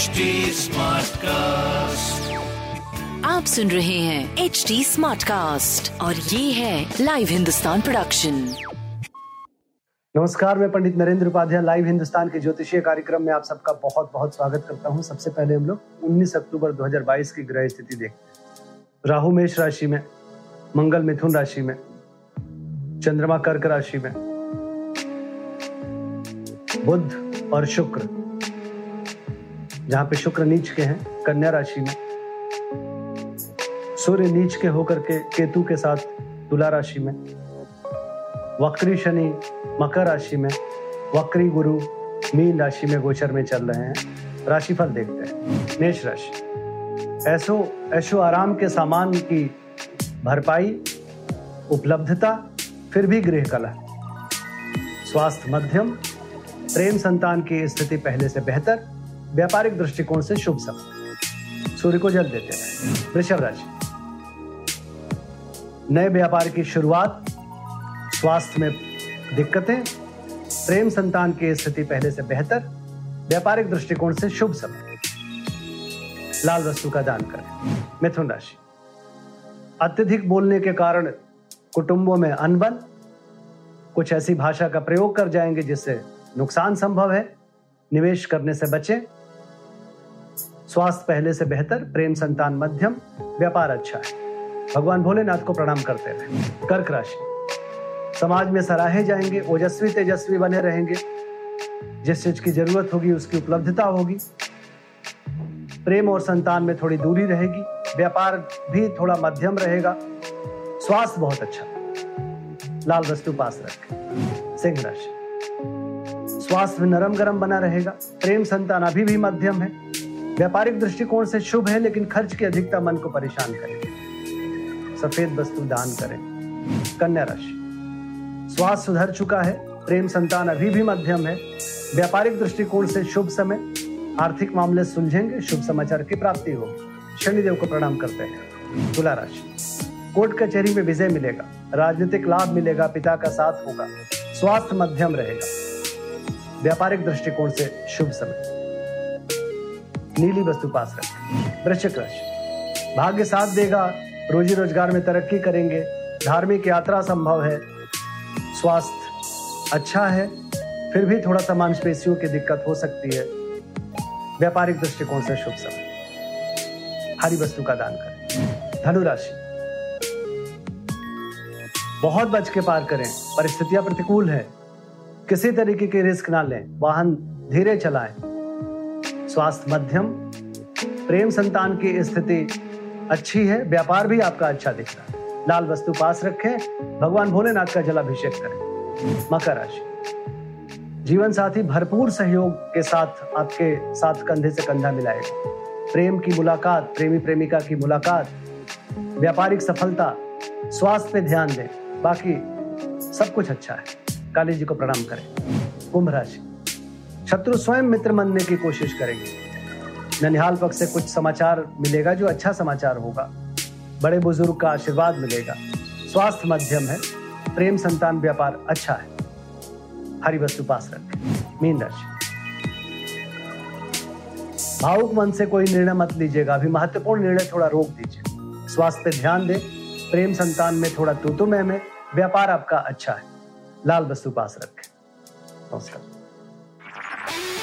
HD Smartcast. आप सुन रहे हैं एच डी स्मार्ट कास्ट और ये है लाइव हिंदुस्तान प्रोडक्शन नमस्कार मैं पंडित नरेंद्र उपाध्याय लाइव हिंदुस्तान के ज्योतिषीय कार्यक्रम में आप सबका बहुत बहुत स्वागत करता हूँ। सबसे पहले हम लोग 19 अक्टूबर 2022 की ग्रह स्थिति देखते हैं राहु मेष राशि में मंगल मिथुन राशि में चंद्रमा कर्क राशि में बुध और शुक्र। जहाँ पे शुक्र नीच के हैं, कन्या राशि में। सूर्य नीच के होकर के, केतु के साथ तुला राशि में। वक्री शनि मकर राशि में, वक्री गुरु मीन राशि में गोचर में चल रहे हैं। राशिफल देखते हैं। मेष राशि। ऐसो ऐशो आराम के सामान की भरपाई, उपलब्धता, फिर भी गृह कला। स्वास्थ्य मध्यम, प्रेम संतान की स्थिति पहले से बेहतर व्यापारिक दृष्टिकोण से शुभ समय। सूर्य को जल देते हैं। वृषभ राशि। नए व्यापार की शुरुआत, स्वास्थ्य में दिक्कतें, प्रेम संतान की स्थिति पहले से बेहतर, व्यापारिक दृष्टिकोण से शुभ समय। लाल वस्तु का दान करें। मिथुन राशि। अत्यधिक बोलने के कारण कुटुंबों में अनबन, कुछ ऐसी भाषा का प्रयोग कर जाएँगे जिससे नुकसान संभव है। निवेश करने से बचें। स्वास्थ्य पहले से बेहतर, प्रेम संतान मध्यम, व्यापार अच्छा है। भगवान भोलेनाथ को प्रणाम करते रहे कर्क राशि। समाज में सराहे जाएँगे, ओजस्वी तेजस्वी बने रहेंगे। जिस चीज़ की ज़रूरत होगी, उसकी उपलब्धता होगी। प्रेम और संतान में थोड़ी दूरी रहेगी, व्यापार भी थोड़ा मध्यम रहेगा। स्वास्थ्य बहुत अच्छा। लाल वस्तु पास रखें। सिंह राशि। स्वास्थ्य नरम गरम बना रहेगा। प्रेम संतान अभी भी मध्यम है। व्यापारिक दृष्टिकोण से शुभ है, लेकिन खर्च की अधिकता मन को परेशान करेगी सफ़ेद वस्तु दान करें। कन्या राशि। स्वास्थ्य सुधर चुका है, प्रेम संतान अभी भी मध्यम है। व्यापारिक दृष्टिकोण से शुभ समय। आर्थिक मामले सुलझेंगे, शुभ समाचार की प्राप्ति होगी। शनिदेव को प्रणाम करते हैं। तुला राशि। कोर्ट कचहरी में विजय मिलेगा। राजनीतिक लाभ मिलेगा, पिता का साथ होगा। स्वास्थ्य मध्यम रहेगा। व्यापारिक दृष्टिकोण से शुभ समय। नीली वस्तु पास रखें। वृश्चिक राशि। भाग्य साथ देगा, रोजी रोज़गार में तरक्की करेंगे, धार्मिक यात्रा संभव है, स्वास्थ्य अच्छा है, फिर भी थोड़ा सा मांसपेशियों की दिक्कत हो सकती है। व्यापारिक दृष्टिकोण से शुभ समय। हरी वस्तु का दान करें। धनु राशि बहुत बच के पार करें। परिस्थितियाँ प्रतिकूल है। किसी तरीके के रिस्क ना लें। वाहन धीरे चलाएँ। स्वास्थ्य मध्यम, प्रेम संतान की स्थिति अच्छी है, व्यापार भी आपका अच्छा दिख रहा है। लाल वस्तु पास रखें, भगवान भोलेनाथ का जलाभिषेक करें। मकर राशि। जीवन साथी, भरपूर सहयोग के साथ आपके साथ कंधे से कंधा मिलाएगा। प्रेम की मुलाकात, प्रेमी प्रेमिका की मुलाकात, व्यापारिक सफलता, स्वास्थ्य पे ध्यान दें। बाकी सब कुछ अच्छा है। काली जी को प्रणाम करें। कुंभ राशि। शत्रु स्वयं मित्र बनने की कोशिश करेंगे। ननिहाल पक्ष से कुछ समाचार मिलेगा जो अच्छा समाचार होगा। बड़े बुज़ुर्ग का आशीर्वाद मिलेगा। स्वास्थ्य मध्यम है। प्रेम संतान व्यापार अच्छा है। हरी वस्तु पास रखें। मीन राशि। भावुक मन से कोई निर्णय मत लीजिएगा। अभी महत्वपूर्ण निर्णय थोड़ा रोक दीजिए। स्वास्थ्य पे ध्यान दें। प्रेम संतान में थोड़ा तुतुमय में व्यापार आपका अच्छा है। लाल वस्तु पास रखें। नमस्कार।